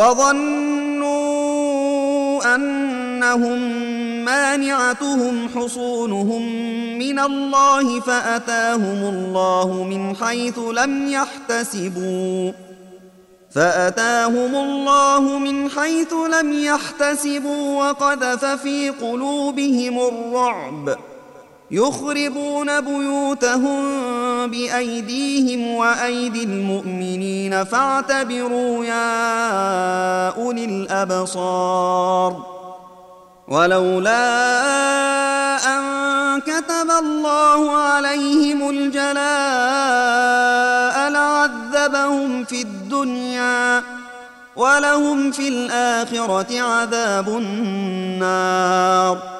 وظنوا أنهم مانعتهم حصونهم من الله فأتاهم الله من حيث لم يحتسبوا فأتاهم الله من حيث لم يحتسبوا وقذف في قلوبهم الرعب يخربون بيوتهم بأيديهم وأيدي المؤمنين فاعتبروا يا أولي الأبصار ولولا أن كتب الله عليهم الجلاء لعذبهم في الدنيا ولهم في الآخرة عذاب النار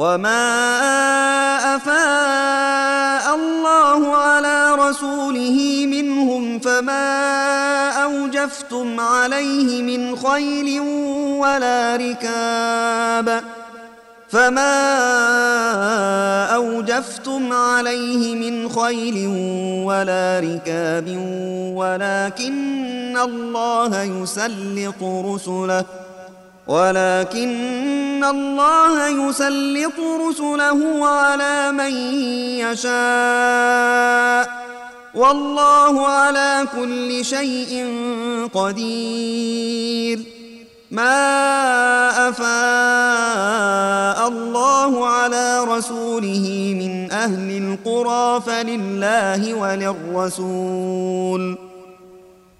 وما افاء الله على رسوله منهم فما اوجفتم عليه من خيل ولا ركاب فما اوجفتم عليه من خيل ولا ركاب ولكن الله يسلط رسله ولكن الله يسلط رسله على من يشاء والله على كل شيء قدير. ما افاء الله على رسوله من أهل القرى فلله وللرسول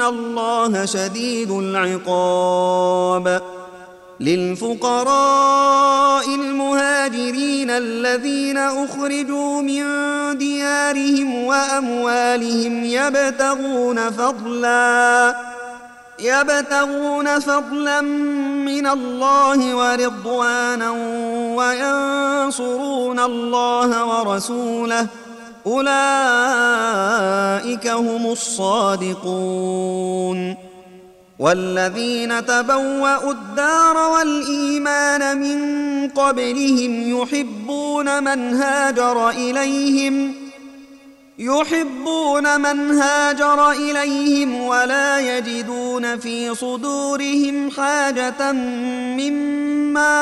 ان الله شديد العقاب للفقراء المهاجرين الذين اخرجوا من ديارهم واموالهم يبتغون فضلا يبتغون فضلا من الله ورضوانا وينصرون الله ورسوله أولئك هم الصادقون. والذين تبوأوا الدار والإيمان من قبلهم يحبون من هاجر إليهم يحبون من هاجر إليهم ولا يجدون في صدورهم حاجة مما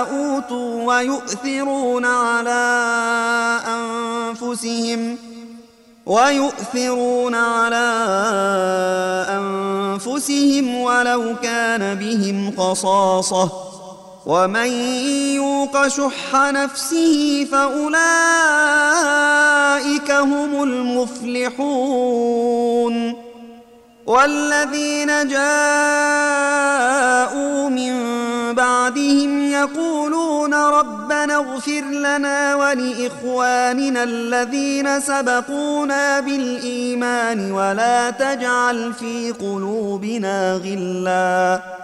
أوتوا ويؤثرون على أنفسهم ويؤثرون على أنفسهم ولو كان بهم خصاصة ومن يوق شح نفسه فأولئك هم المفلحون. والذين جاءوا من بعدهم يقولون ربنا اغفر لنا ولإخواننا الذين سبقونا بالإيمان ولا تجعل في قلوبنا غلا.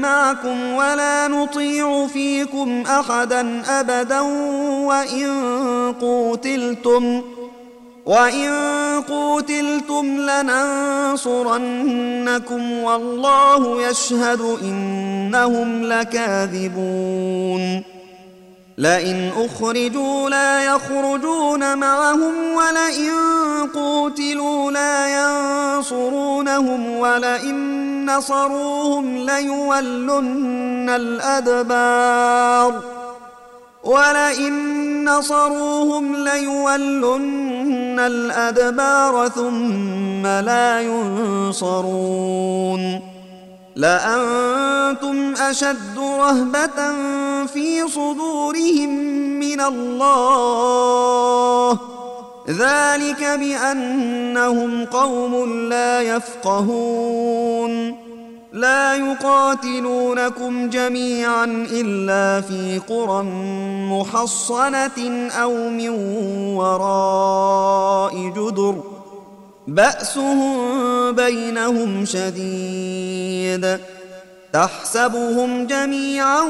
معكم ولا نطيع فيكم أحدا أبدا وإن قوتلتم ۖ وإن قوتلتم لننصرنكم والله يشهد إنهم لكاذبون لئن أخرجوا لا يخرجون معهم ولئن قوتلوا لا ينصرونهم ولئن نصروهم ليولن الأدبار. ولئن نصروهم ليولن الأدبار ثم لا ينصرون. لأنتم أشد رهبة في صدورهم من الله. ذلك بأنهم قوم لا يفقهون. لا يقاتلونكم جميعا إلا في قرى محصنة أو من وراء جدر. بأسهم بينهم شديد. تحسبهم جميعا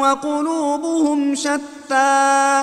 وقلوبهم شتى.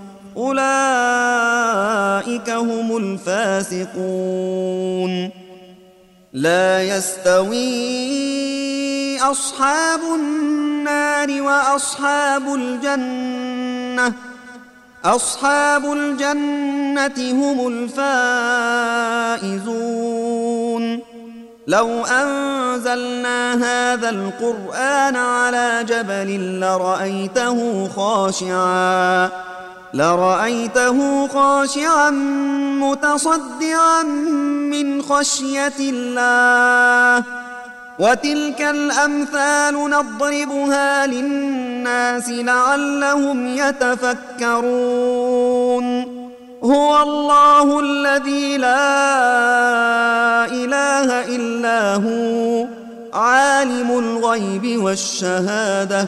أولئك هم الفاسقون. لا يستوي أصحاب النار وأصحاب الجنة. أصحاب الجنة هم الفائزون. لو أنزلنا هذا القرآن على جبل لرأيته خاشعا. لرأيته خاشعا متصدعا من خشية الله وتلك الأمثال نضربها للناس لعلهم يتفكرون هو الله الذي لا إله إلا هو عالم الغيب والشهاده